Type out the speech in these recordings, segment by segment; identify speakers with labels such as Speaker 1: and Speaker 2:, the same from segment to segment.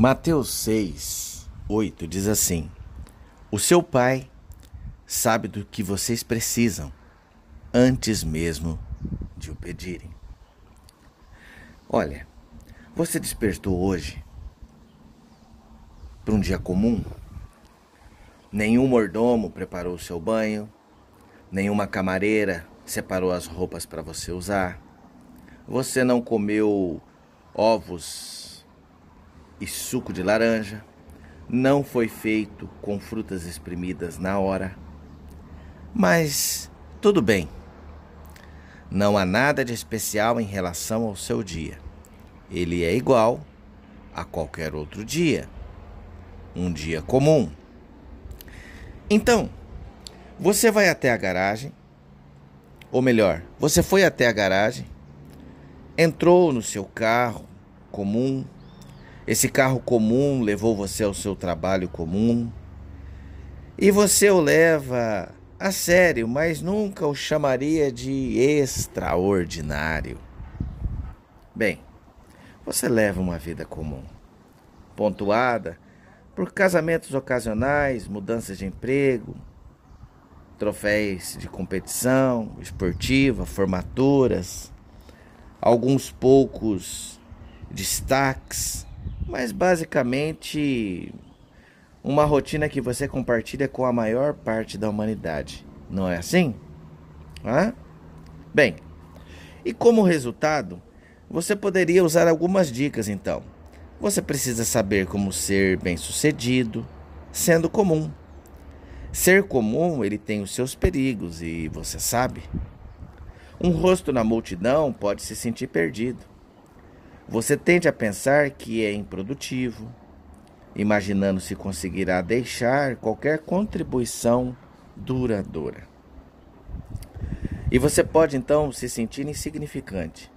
Speaker 1: Mateus 6, 8 diz assim: O seu pai sabe do que vocês precisam antes mesmo de o pedirem. Olha, você despertou hoje para um dia comum? Nenhum mordomo preparou o seu banho, nenhuma camareira separou as roupas para você usar. Você não comeu ovos e suco de laranja. Não foi feito com frutas espremidas na hora. Mas tudo bem. Não há nada de especial em relação ao seu dia. Ele é igual a qualquer outro dia. Um dia comum. Então, você vai até a garagem, ou melhor, você foi até a garagem, entrou no seu carro comum, esse carro comum levou você ao seu trabalho comum, e você o leva a sério, mas nunca o chamaria de extraordinário. Bem, você leva uma vida comum, pontuada por casamentos ocasionais, mudanças de emprego, troféus de competição esportiva, formaturas, alguns poucos destaques, mas basicamente uma rotina que você compartilha com a maior parte da humanidade. Não é assim? Hã? Bem, e como resultado, você poderia usar algumas dicas então. Você precisa saber como ser bem-sucedido, sendo comum. Ser comum, ele tem os seus perigos e você sabe. Um rosto na multidão pode se sentir perdido. Você tende a pensar que é improdutivo, imaginando se conseguirá deixar qualquer contribuição duradoura. E você pode então se sentir insignificante.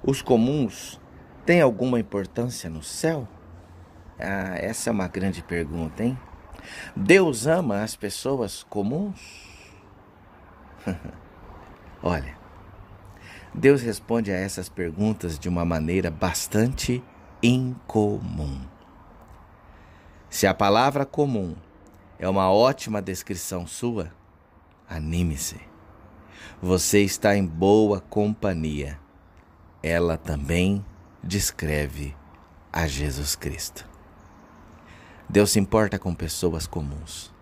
Speaker 1: Os comuns têm alguma importância no céu? Ah, essa é uma grande pergunta, hein? Deus ama as pessoas comuns? Olha, Deus responde a essas perguntas de uma maneira bastante incomum. Se a palavra comum é uma ótima descrição sua, anime-se. Você está em boa companhia. Ela também descreve a Jesus Cristo. Deus se importa com pessoas comuns.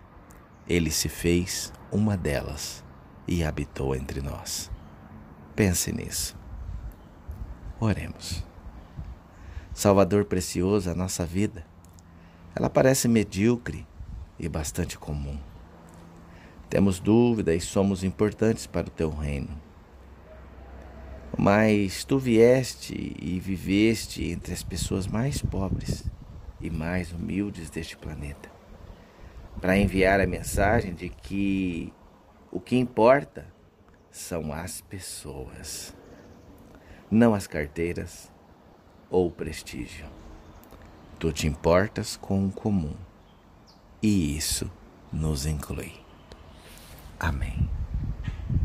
Speaker 1: Ele se fez uma delas e habitou entre nós. Pense nisso. Oremos. Salvador precioso, a nossa vida, ela parece medíocre e bastante comum. Temos dúvida e somos importantes para o teu reino. Mas tu vieste e viveste entre as pessoas mais pobres e mais humildes deste planeta, para enviar a mensagem de que o que importa são as pessoas, não as carteiras ou o prestígio. Tu te importas com o comum e isso nos inclui. Amém.